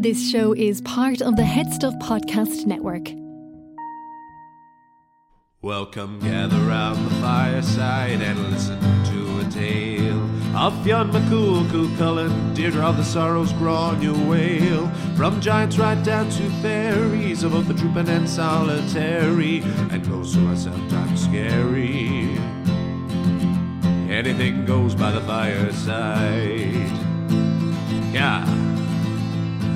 This show is part of the Head Stuff Podcast Network. Welcome, gather round the fireside and listen to a tale of Fionn McCool, Cuchulainn, Deirdre of the Sorrows, Grainne Mhaol. From giants right down to fairies, of both the trooping and solitary, and ghosts who are sometimes scary. Anything goes by the fireside. Yeah.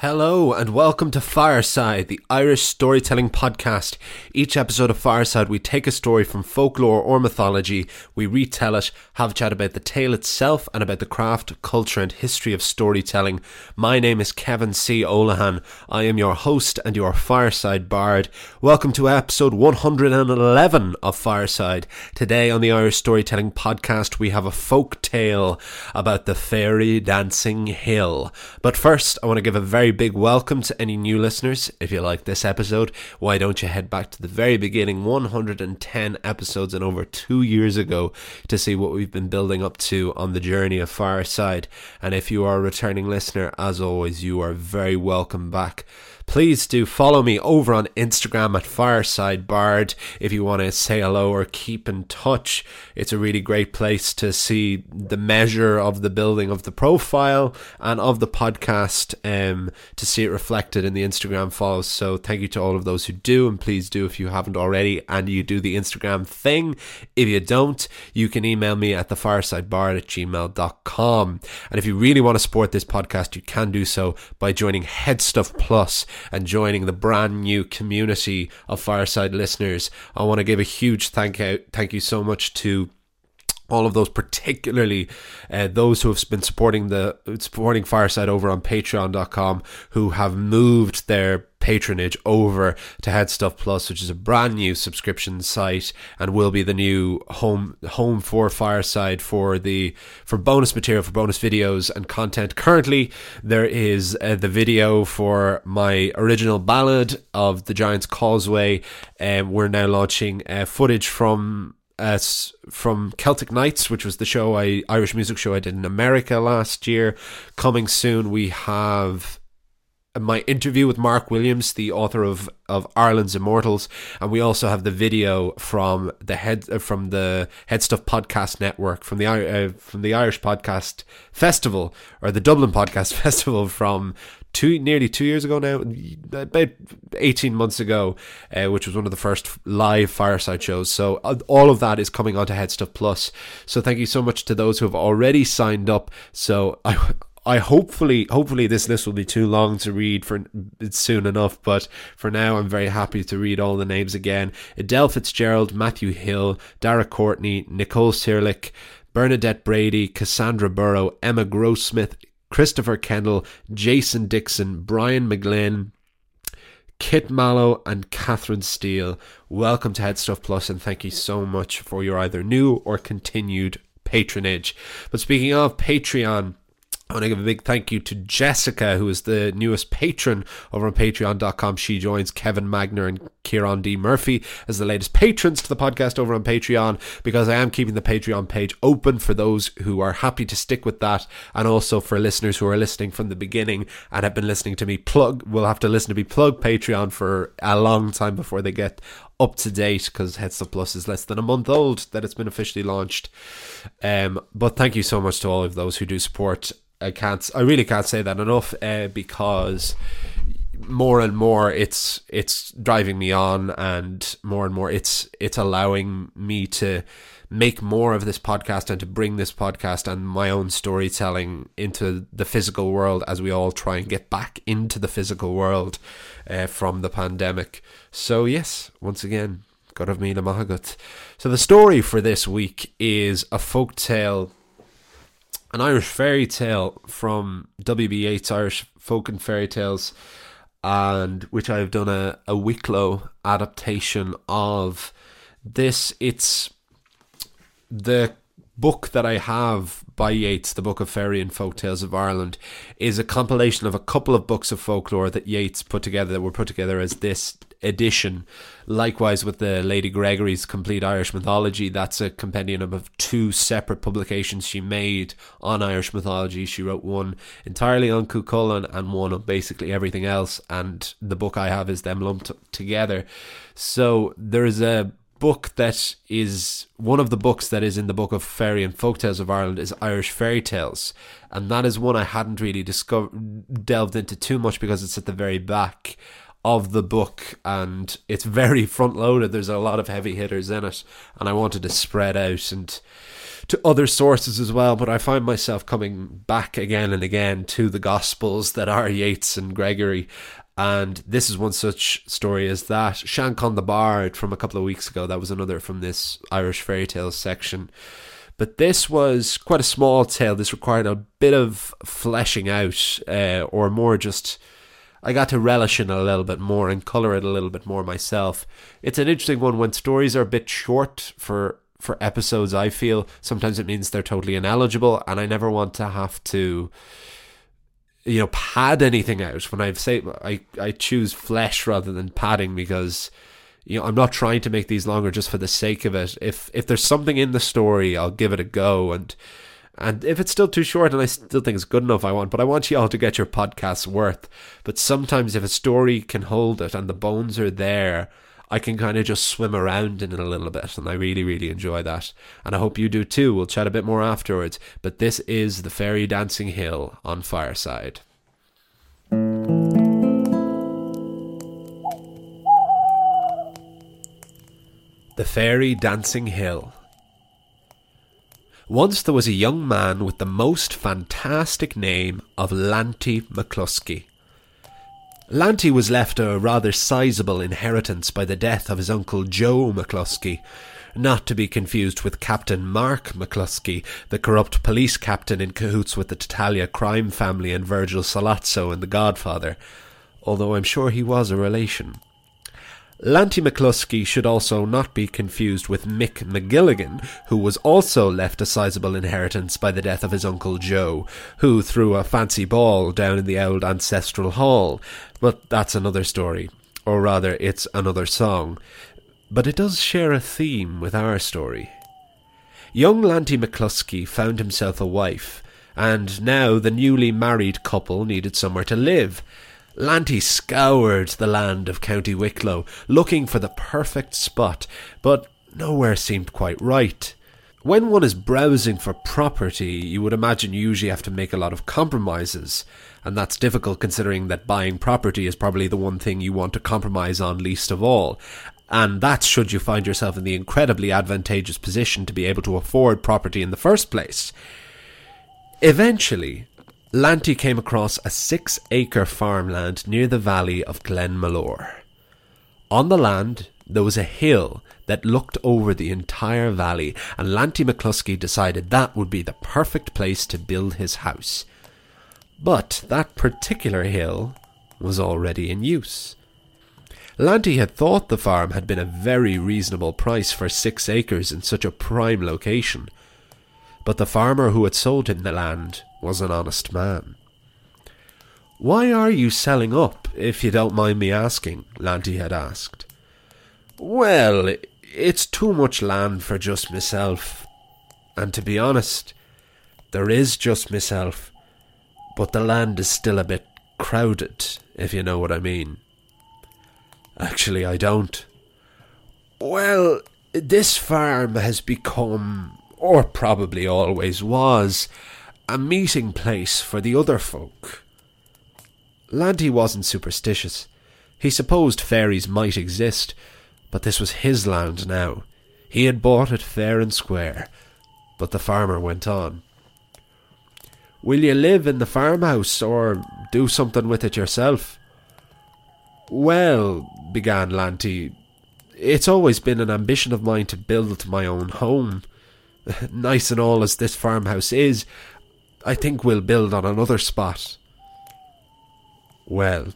Hello and welcome to Fireside, the Irish storytelling podcast. Each episode of Fireside, we take a story from folklore or mythology, we retell it, have a chat about the tale itself, and about the craft, culture, and history of storytelling. My name is Kevin C. Olahan. I am your host and your Fireside Bard. Welcome to episode 111 of Fireside. Today on the Irish Storytelling Podcast, we have a folk tale about the fairy dancing hill. But first, I want to give a very big welcome to any new listeners. If you like this episode, why don't you head back to the very beginning 110 episodes and over two years ago to see what we've been building up to on the journey of Fireside. And if you are a returning listener, as always, you are very welcome back please do follow me over on Instagram at Fireside Bard if you want to say hello or keep in touch. It's a really great place to see the measure of the building of the profile and of the podcast um, to see it reflected in the Instagram follows. So thank you to all of those who do, and please do if you haven't already and you do the Instagram thing. If you don't, you can email me at thefiresidebard at gmail.com. And if you really want to support this podcast, you can do so by joining Headstuff Plus and joining the brand new community of Fireside listeners. I want to give a huge thank out, thank you so much to all of those, particularly uh, those who have been supporting the supporting Fireside over on Patreon.com, who have moved their patronage over to Headstuff Plus, which is a brand new subscription site and will be the new home home for Fireside for the for bonus material for bonus videos and content. Currently, there is uh, the video for my original ballad of the Giant's Causeway, and we're now launching uh, footage from uh, from Celtic Nights, which was the show I Irish music show I did in America last year. Coming soon, we have my interview with Mark Williams, the author of, of Ireland's Immortals, and we also have the video from the head uh, from the Headstuff Podcast Network from the uh, from the Irish Podcast Festival or the Dublin Podcast Festival from two nearly two years ago now, about eighteen months ago, uh, which was one of the first live fireside shows. So uh, all of that is coming onto Headstuff Plus. So thank you so much to those who have already signed up. So I. I hopefully hopefully this list will be too long to read for soon enough, but for now I'm very happy to read all the names again. Adele Fitzgerald, Matthew Hill, Dara Courtney, Nicole Sirlick, Bernadette Brady, Cassandra Burrow, Emma Grossmith, Christopher Kendall, Jason Dixon, Brian McGlynn, Kit Mallow and Catherine Steele. Welcome to Headstuff Plus and thank you so much for your either new or continued patronage. But speaking of Patreon, I want to give a big thank you to Jessica, who is the newest patron over on patreon.com. She joins Kevin Magner and Kieran D. Murphy as the latest patrons to the podcast over on Patreon because I am keeping the Patreon page open for those who are happy to stick with that and also for listeners who are listening from the beginning and have been listening to me plug, will have to listen to me plug Patreon for a long time before they get up to date because Headstuff Plus is less than a month old that it's been officially launched. Um, but thank you so much to all of those who do support I can't. I really can't say that enough uh, because more and more it's it's driving me on, and more and more it's it's allowing me to make more of this podcast and to bring this podcast and my own storytelling into the physical world as we all try and get back into the physical world uh, from the pandemic. So yes, once again, Go raibh míle maith agaibh. So the story for this week is a folk tale an Irish fairy tale from W.B. Yeats' Irish Folk and Fairy Tales, and which I've done a, a Wicklow adaptation of. This, it's the book that I have by Yeats, the Book of Fairy and Folk Tales of Ireland, is a compilation of a couple of books of folklore that Yeats put together that were put together as this edition. Likewise, with the Lady Gregory's Complete Irish Mythology, that's a compendium of two separate publications she made on Irish mythology. She wrote one entirely on Cuchulainn and one on basically everything else, and the book I have is them lumped together. So there is a book that is one of the books that is in the book of fairy and folk tales of Ireland is Irish fairy tales, and that is one I hadn't really discovered delved into too much because it's at the very back of the book and it's very front loaded. There's a lot of heavy hitters in it, and I wanted to spread out and to other sources as well. But I find myself coming back again and again to the Gospels that are Yeats and Gregory, and this is one such story as that. Seanchan the Bard from a couple of weeks ago, that was another from this Irish fairy tales section. But this was quite a small tale. This required a bit of fleshing out, uh, or more just. I got to relish in it a little bit more and colour it a little bit more myself. It's an interesting one when stories are a bit short for for episodes. I feel sometimes it means they're totally ineligible, and I never want to have to you know pad anything out when I say I I choose flesh rather than padding because you know I'm not trying to make these longer just for the sake of it. If if there's something in the story, I'll give it a go and and if it's still too short and I still think it's good enough, I want, but I want you all to get your podcast's worth. But sometimes if a story can hold it and the bones are there, I can kind of just swim around in it a little bit, and I really, really enjoy that. And I hope you do too. We'll chat a bit more afterwards. But this is the Fairy Dancing Hill on Fireside. The Fairy Dancing Hill. Once there was a young man with the most fantastic name of Lanty McCluskey. Lanty was left a rather sizable inheritance by the death of his uncle Joe McCluskey, not to be confused with Captain Mark McCluskey, the corrupt police captain in cahoots with the Tattaglia crime family and Virgil Sollozzo in The Godfather, although I'm sure he was a relation. Lanty McCluskey should also not be confused with Mick McGilligan, who was also left a sizable inheritance by the death of his uncle Joe, who threw a fancy ball down in the old ancestral hall. But that's another story. Or rather, it's another song. But it does share a theme with our story. Young Lanty McCluskey found himself a wife, and now the newly married couple needed somewhere to live. Lanty scoured the land of County Wicklow, looking for the perfect spot, but nowhere seemed quite right. When one is browsing for property, you would imagine you usually have to make a lot of compromises, and that's difficult considering that buying property is probably the one thing you want to compromise on least of all. And that's should you find yourself in the incredibly advantageous position to be able to afford property in the first place. Eventually, Lanty came across a six acre farmland near the valley of Glenmalure. On the land, there was a hill that looked over the entire valley, and Lanty McCluskey decided that would be the perfect place to build his house. But that particular hill was already in use. Lanty had thought the farm had been a very reasonable price for six acres in such a prime location, but the farmer who had sold him the land was an honest man. Why are you selling up, if you don't mind me asking? Lanty had asked. Well, it's too much land for just myself. And to be honest, there is just myself, but the land is still a bit crowded, if you know what I mean. Actually, I don't. Well, this farm has become, or probably always was, a meeting place for the other folk. Lanty wasn't superstitious. He supposed fairies might exist, but this was his land now. He had bought it fair and square. But the farmer went on. Will you live in the farmhouse or do something with it yourself? Well, began Lanty, it's always been an ambition of mine to build my own home. nice and all as this farmhouse is, I think we'll build on another spot. Well,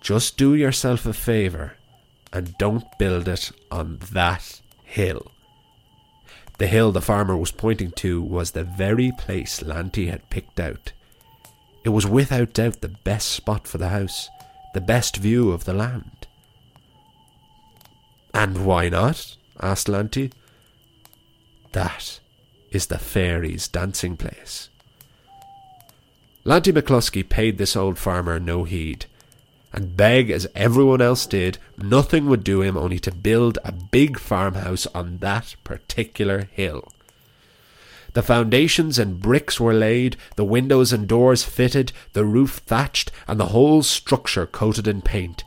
just do yourself a favour and don't build it on that hill. The hill the farmer was pointing to was the very place Lanty had picked out. It was without doubt the best spot for the house, the best view of the land. And why not? asked Lanty. That is the fairies' dancing place. Lanty McCluskey paid this old farmer no heed, and beg as everyone else did, nothing would do him only to build a big farmhouse on that particular hill. The foundations and bricks were laid, the windows and doors fitted, the roof thatched, and the whole structure coated in paint.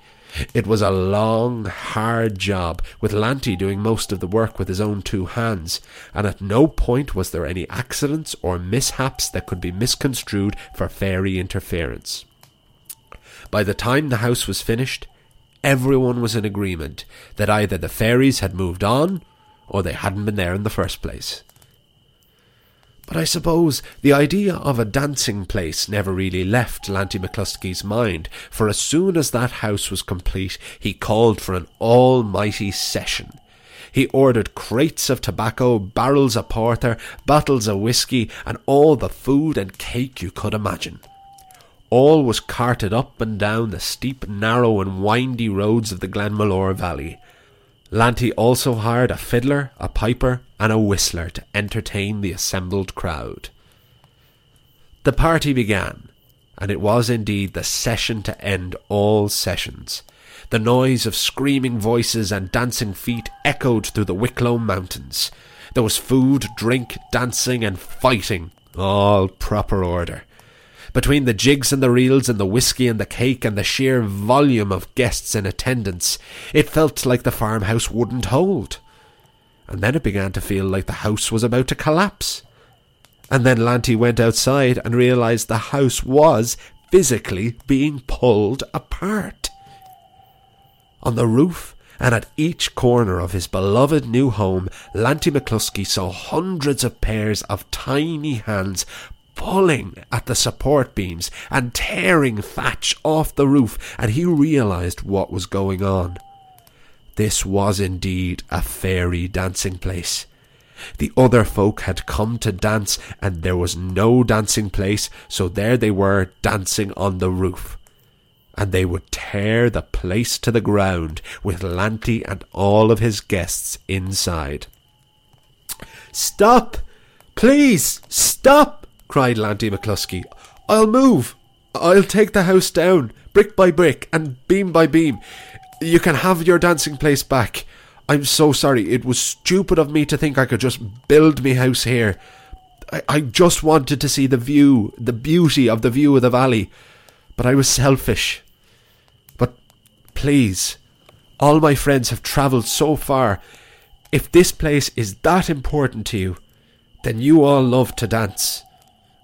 It was a long, hard job, with Lanty doing most of the work with his own two hands, and at no point was there any accidents or mishaps that could be misconstrued for fairy interference. By the time the house was finished, everyone was in agreement that either the fairies had moved on or they hadn't been there in the first place. But I suppose the idea of a dancing place never really left Lanty McCluskey's mind, for as soon as that house was complete, he called for an almighty session. He ordered crates of tobacco, barrels of porter, bottles of whisky, and all the food and cake you could imagine. All was carted up and down the steep, narrow, and windy roads of the Glenmalure Valley. Lanty also hired a fiddler, a piper, and a whistler to entertain the assembled crowd. The party began, and it was indeed the session to end all sessions. The noise of screaming voices and dancing feet echoed through the Wicklow mountains. There was food, drink, dancing, and fighting, all proper order. Between the jigs and the reels and the whisky and the cake and the sheer volume of guests in attendance, it felt like the farmhouse wouldn't hold. And then it began to feel like the house was about to collapse. And then Lanty went outside and realized the house was physically being pulled apart. On the roof and at each corner of his beloved new home, Lanty McCluskey saw hundreds of pairs of tiny hands pulling at the support beams and tearing thatch off the roof, and he realized what was going on. This was indeed a fairy dancing place. The other folk had come to dance, and there was no dancing place, so there they were dancing on the roof. And they would tear the place to the ground with Lanty and all of his guests inside. Stop! Please, stop! Cried Lanty McCluskey. I'll move. I'll take the house down, brick by brick and beam by beam. You can have your dancing place back. I'm so sorry. It was stupid of me to think I could just build me house here. I, I just wanted to see the view, the beauty of the view of the valley. But I was selfish. But please, all my friends have travelled so far. If this place is that important to you, then you all love to dance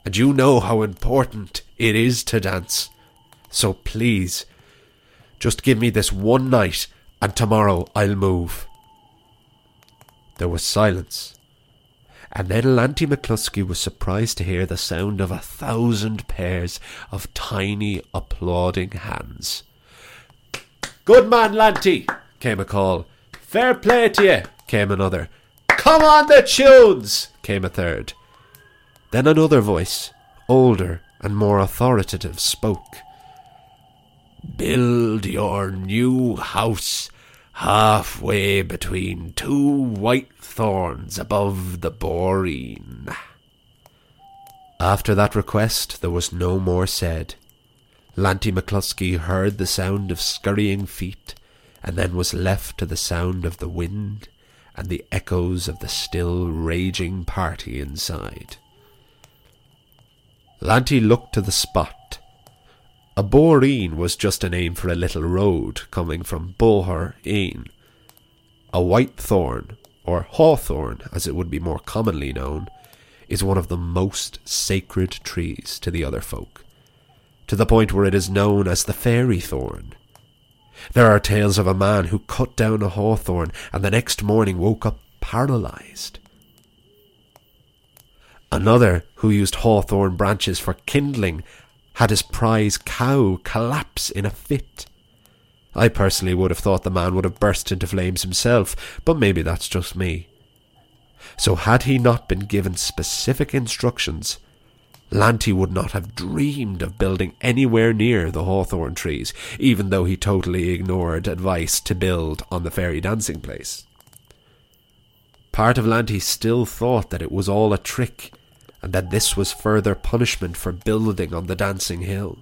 and you know how important it is to dance. So please, just give me this one night, and tomorrow I'll move. There was silence, and then Lanty McCluskey was surprised to hear the sound of a thousand pairs of tiny applauding hands. Good man, Lanty, came a call. Fair play to you, came another. Come on the tunes, came a third. Then another voice, older and more authoritative, spoke. Build your new house halfway between two white thorns above the boreen. After that request, there was no more said. Lanty McCluskey heard the sound of scurrying feet, and then was left to the sound of the wind and the echoes of the still raging party inside. Lanty looked to the spot. A boreen was just a name for a little road coming from Boher Ain. A white thorn, or hawthorn as it would be more commonly known, is one of the most sacred trees to the other folk, to the point where it is known as the fairy thorn. There are tales of a man who cut down a hawthorn and the next morning woke up paralyzed. Another, who used hawthorn branches for kindling, had his prize cow collapse in a fit. I personally would have thought the man would have burst into flames himself, but maybe that's just me. So, had he not been given specific instructions, Lanty would not have dreamed of building anywhere near the hawthorn trees, even though he totally ignored advice to build on the fairy dancing place. Part of Lanty still thought that it was all a trick, and that this was further punishment for building on the dancing hill.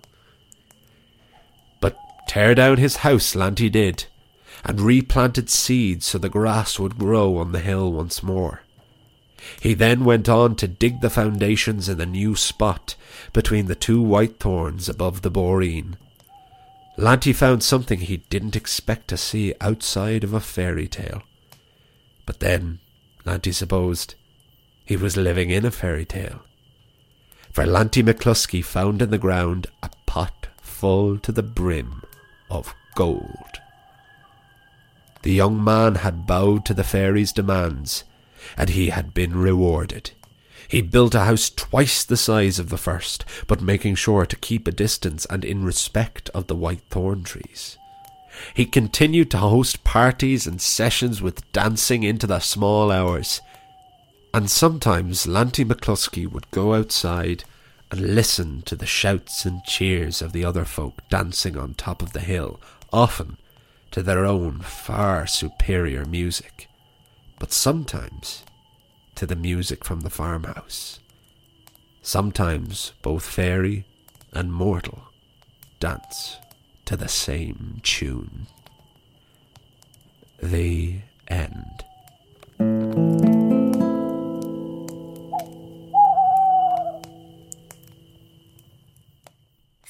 But tear down his house Lanty did, and replanted seeds so the grass would grow on the hill once more. He then went on to dig the foundations in the new spot between the two white thorns above the boreen. Lanty found something he didn't expect to see outside of a fairy tale. But then, Lanty supposed, he was living in a fairy tale. For Lanty McCluskey found in the ground a pot full to the brim of gold. The young man had bowed to the fairy's demands and he had been rewarded. He built a house twice the size of the first, but making sure to keep a distance and in respect of the white thorn trees. He continued to host parties and sessions with dancing into the small hours. And sometimes Lanty McCluskey would go outside and listen to the shouts and cheers of the other folk dancing on top of the hill, often to their own far superior music but sometimes to the music from the farmhouse. Sometimes both fairy and mortal dance to the same tune. The end.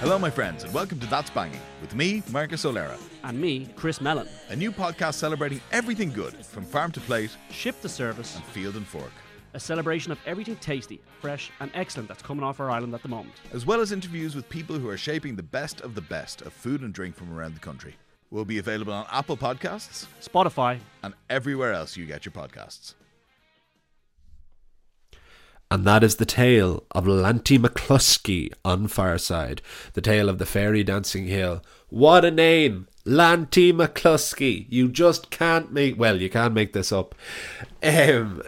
Hello, my friends, and welcome to That's Banging with me, Marcus O'Lera. And me, Chris Mellon. A new podcast celebrating everything good from farm to plate, ship to service, and field and fork. A celebration of everything tasty, fresh, and excellent that's coming off our island at the moment. As well as interviews with people who are shaping the best of the best of food and drink from around the country. We'll be available on Apple Podcasts, Spotify, and everywhere else you get your podcasts. And that is the tale of Lanty McCluskey on Fireside, the tale of the fairy dancing hill. What a name! Lanty McCluskey. You just can't make, well, you can't make this up. Um,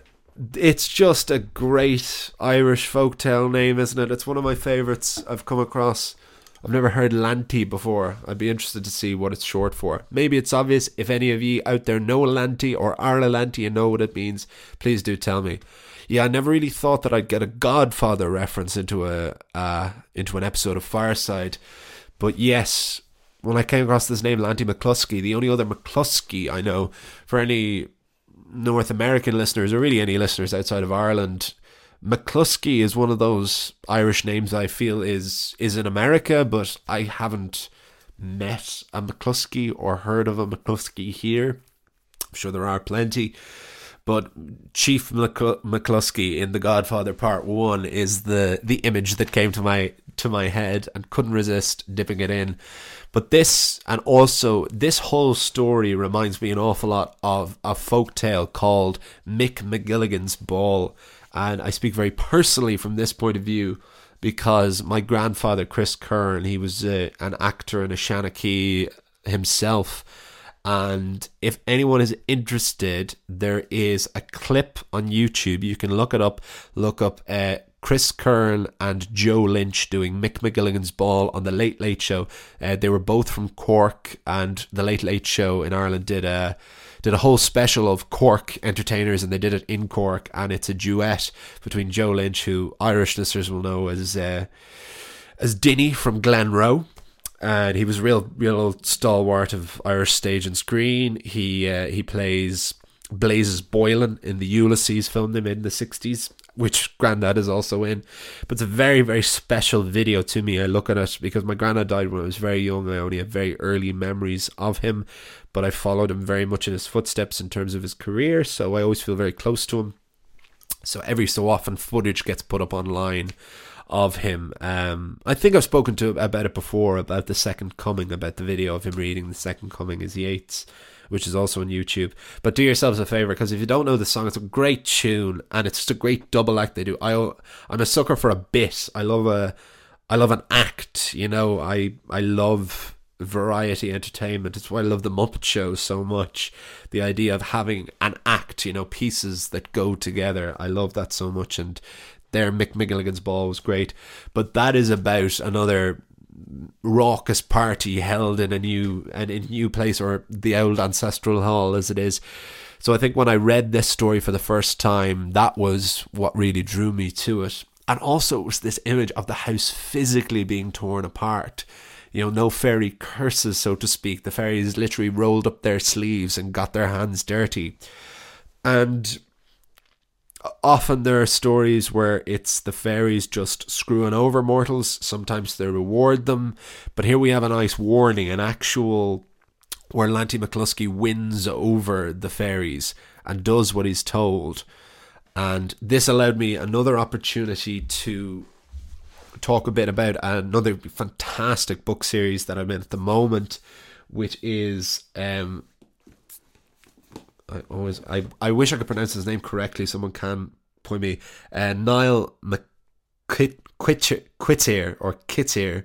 it's just a great Irish folktale name, isn't it? It's one of my favourites I've come across. I've never heard Lanty before. I'd be interested to see what it's short for. Maybe it's obvious. If any of you out there know Lanty or are a Lanty and know what it means, please do tell me yeah, I never really thought that I'd get a Godfather reference into a uh, into an episode of Fireside, but yes, when I came across this name, Lanty McCluskey, the only other McCluskey I know for any North American listeners or really any listeners outside of Ireland, McCluskey is one of those Irish names I feel is is in America, but I haven't met a McCluskey or heard of a McCluskey here. I'm sure there are plenty. But Chief McCluskey in The Godfather Part One is the the image that came to my to my head and couldn't resist dipping it in. But this and also this whole story reminds me an awful lot of a folk tale called Mick McGilligan's Ball, and I speak very personally from this point of view because my grandfather Chris Kern, he was uh, an actor and a Shanachie himself and if anyone is interested, there is a clip on YouTube. You can look it up. Look up uh, Chris Kern and Joe Lynch doing Mick McGilligan's Ball on the Late Late Show. Uh, they were both from Cork, and the Late Late Show in Ireland did a did a whole special of Cork entertainers, and they did it in Cork, and it's a duet between Joe Lynch, who Irish listeners will know as uh, as Dinny from Glenroe and he was a real, real stalwart of Irish stage and screen. He uh, he plays Blazes Boylan in the Ulysses film they made in the sixties, which Grandad is also in. But it's a very, very special video to me. I look at it because my granddad died when I was very young. I only have very early memories of him, but I followed him very much in his footsteps in terms of his career, so I always feel very close to him. So every so often, footage gets put up online of him. Um, I think I've spoken to about it before about the second coming, about the video of him reading the second coming as Yeats which is also on YouTube. But do yourselves a favor because if you don't know the song, it's a great tune and it's just a great double act they do. I I'm a sucker for a bit. I love a I love an act. You know, I I love variety entertainment. It's why I love the Muppet Show so much. The idea of having an act, you know, pieces that go together. I love that so much. And there, Mick ball was great. But that is about another raucous party held in a new and in a new place or the old ancestral hall as it is. So I think when I read this story for the first time, that was what really drew me to it. And also it was this image of the house physically being torn apart. You know, no fairy curses, so to speak. The fairies literally rolled up their sleeves and got their hands dirty. And often there are stories where it's the fairies just screwing over mortals. Sometimes they reward them. But here we have a nice warning, an actual where Lanty McCluskey wins over the fairies and does what he's told. And this allowed me another opportunity to talk a bit about another fantastic book series that I'm in at the moment, which is um, I always I, I wish I could pronounce his name correctly. Someone can point me. Uh, Niall McQuittier or Kittier.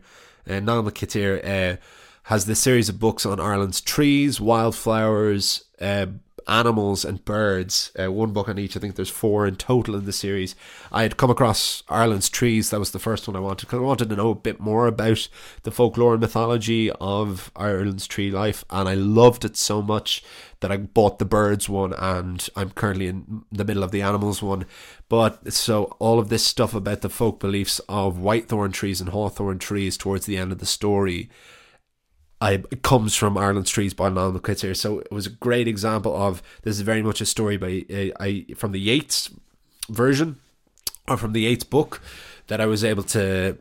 Uh, Niall McKittier uh, has this series of books on Ireland's trees, wildflowers, uh, animals and birds. Uh, one book on each. I think there's four in total in the series. I had come across Ireland's trees. That was the first one I wanted because I wanted to know a bit more about the folklore and mythology of Ireland's tree life, and I loved it so much that I bought the birds one, and I'm currently in the middle of the animals one. But so all of this stuff about the folk beliefs of whitethorn trees and hawthorn trees towards the end of the story I, it comes from Ireland's Trees by Niall McQuittier. So it was a great example of this is very much a story by uh, I from the Yeats version or from the Yeats book that I was able to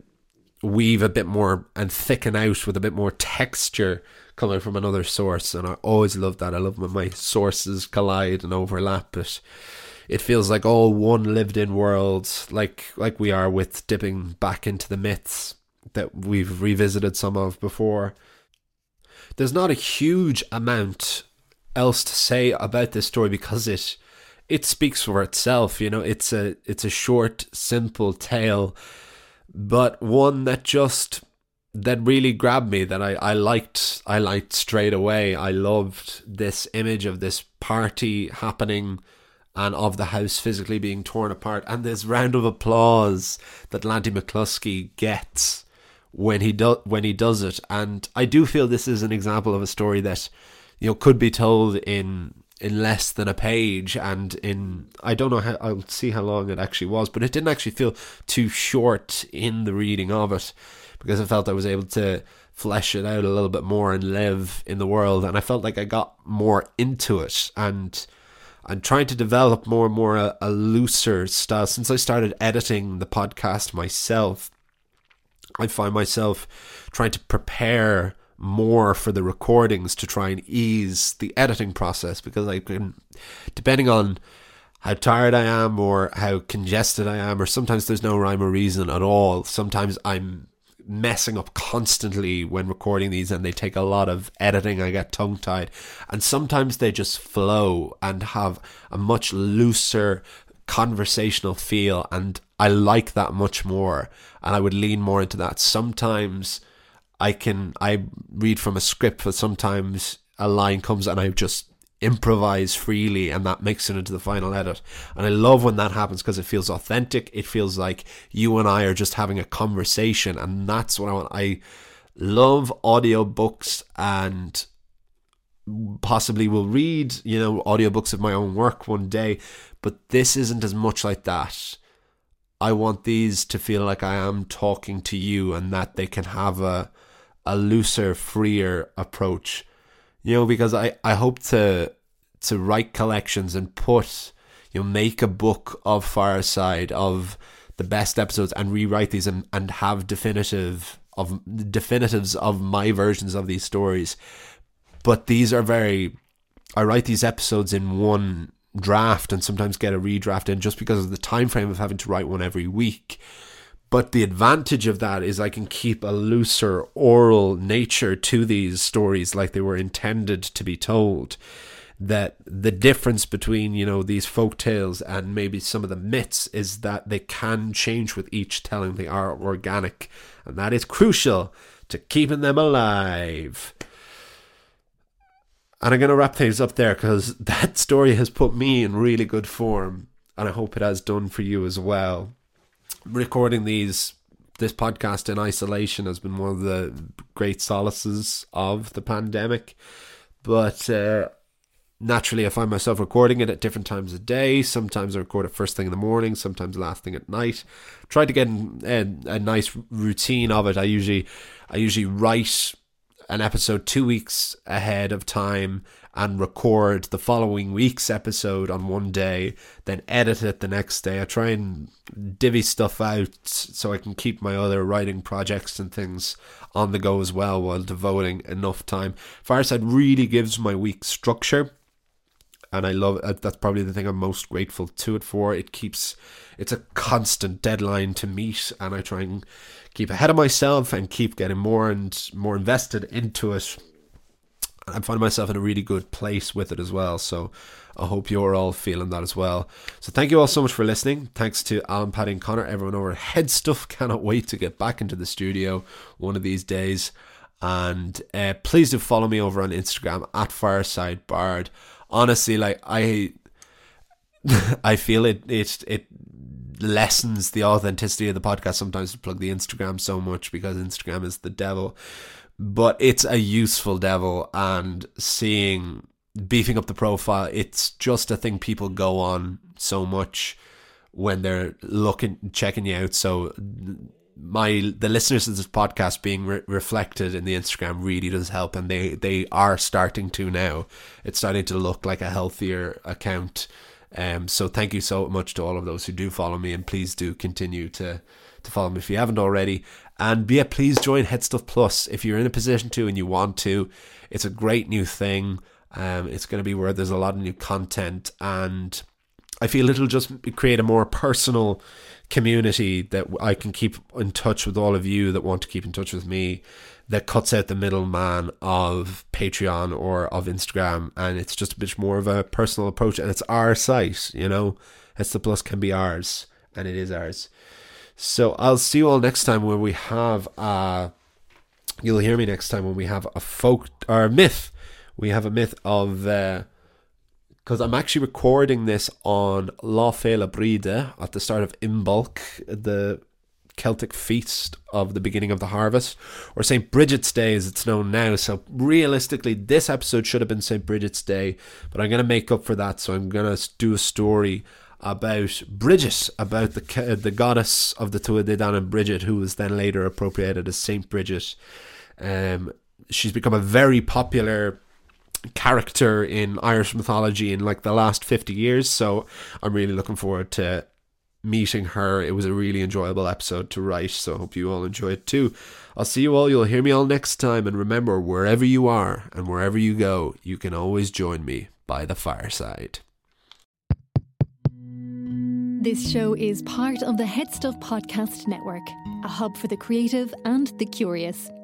weave a bit more and thicken out with a bit more texture coming from another source. And I always love that. I love when my sources collide and overlap. It it feels like all one lived in world, like like we are with dipping back into the myths that we've revisited some of before there's not a huge amount else to say about this story because it it speaks for itself. You know, it's a it's a short, simple tale, but one that just that really grabbed me that I, I liked I liked straight away. I loved this image of this party happening and of the house physically being torn apart and this round of applause that Lanty McCluskey gets when he does when he does it. And I do feel this is an example of a story that you know could be told in in less than a page and in I don't know how I'll see how long it actually was, but it didn't actually feel too short in the reading of it because I felt I was able to flesh it out a little bit more and live in the world and I felt like I got more into it and I'm trying to develop more and more a, a looser style since I started editing the podcast myself I find myself trying to prepare more for the recordings to try and ease the editing process because I can, depending on how tired I am or how congested I am, or sometimes there's no rhyme or reason at all. Sometimes I'm messing up constantly when recording these and they take a lot of editing. I get tongue tied. And sometimes they just flow and have a much looser conversational feel. And I like that much more and I would lean more into that. Sometimes I can I read from a script, but sometimes a line comes and I just improvise freely and that makes it into the final edit. And I love when that happens because it feels authentic. It feels like you and I are just having a conversation and that's what I want. I love audiobooks and possibly will read, you know, audiobooks of my own work one day, but this isn't as much like that. I want these to feel like I am talking to you and that they can have a a looser, freer approach. You know, because I, I hope to to write collections and put you know, make a book of Fireside of the best episodes and rewrite these and, and have definitive of definitives of my versions of these stories. But these are very I write these episodes in one draft and sometimes get a redraft in just because of the time frame of having to write one every week. But the advantage of that is I can keep a looser oral nature to these stories like they were intended to be told. That the difference between, you know, these folk tales and maybe some of the myths is that they can change with each telling. They are organic. And that is crucial to keeping them alive. And I'm going to wrap things up there because that story has put me in really good form. And I hope it has done for you as well recording these this podcast in isolation has been one of the great solaces of the pandemic. But uh, naturally, I find myself recording it at different times of day. Sometimes I record it first thing in the morning, sometimes last thing at night. Try to get a, a nice routine of it. I usually, I usually write an episode two weeks ahead of time and record the following week's episode on one day, then edit it the next day. I try and divvy stuff out so I can keep my other writing projects and things on the go as well while devoting enough time. Fireside really gives my week structure. And I love it. That's probably the thing I'm most grateful to it for. It keeps, it's a constant deadline to meet, and I try and keep ahead of myself and keep getting more and more invested into it I'm finding myself in a really good place with it as well. So I hope you're all feeling that as well. So thank you all so much for listening. Thanks to Alan, Paddy, and Connor, everyone over at Head Stuff. Cannot wait to get back into the studio one of these days. And uh, please do follow me over on Instagram at Fireside Bard. Honestly, like I, I feel it. It it lessens the authenticity of the podcast sometimes to plug the Instagram so much because Instagram is the devil but it's a useful devil and seeing beefing up the profile it's just a thing people go on so much when they're looking checking you out so my the listeners of this podcast being re- reflected in the Instagram really does help and they they are starting to now it's starting to look like a healthier account um so thank you so much to all of those who do follow me and please do continue to to follow me if you haven't already and yeah, please join Headstuff Plus if you're in a position to and you want to. It's a great new thing. Um, it's going to be where there's a lot of new content, and I feel it'll just create a more personal community that I can keep in touch with all of you that want to keep in touch with me. That cuts out the middleman of Patreon or of Instagram, and it's just a bit more of a personal approach. And it's our site, you know. It's the Plus can be ours, and it is ours. So I'll see you all next time when we have uh you'll hear me next time when we have a folk or a myth. We have a myth of because I'm actually recording this on Lá Fhéile Bríde at the start of Imbolc, the Celtic feast of the beginning of the harvest, or St. Bridget's Day as it's known now. So realistically, this episode should have been St. Bridget's Day, but I'm going to make up for that. So I'm going to do a story about Bridget, about the the goddess of the Tuatha Dé Danann Bridget, who was then later appropriated as Saint Bridget. Um, she's become a very popular character in Irish mythology in like the last 50 years so I'm really looking forward to meeting her. It was a really enjoyable episode to write so I hope you all enjoy it too. I'll see you all you'll hear me all next time and remember wherever you are and wherever you go you can always join me by the fireside. This show is part of the Headstuff Podcast Network, a hub for the creative and the curious.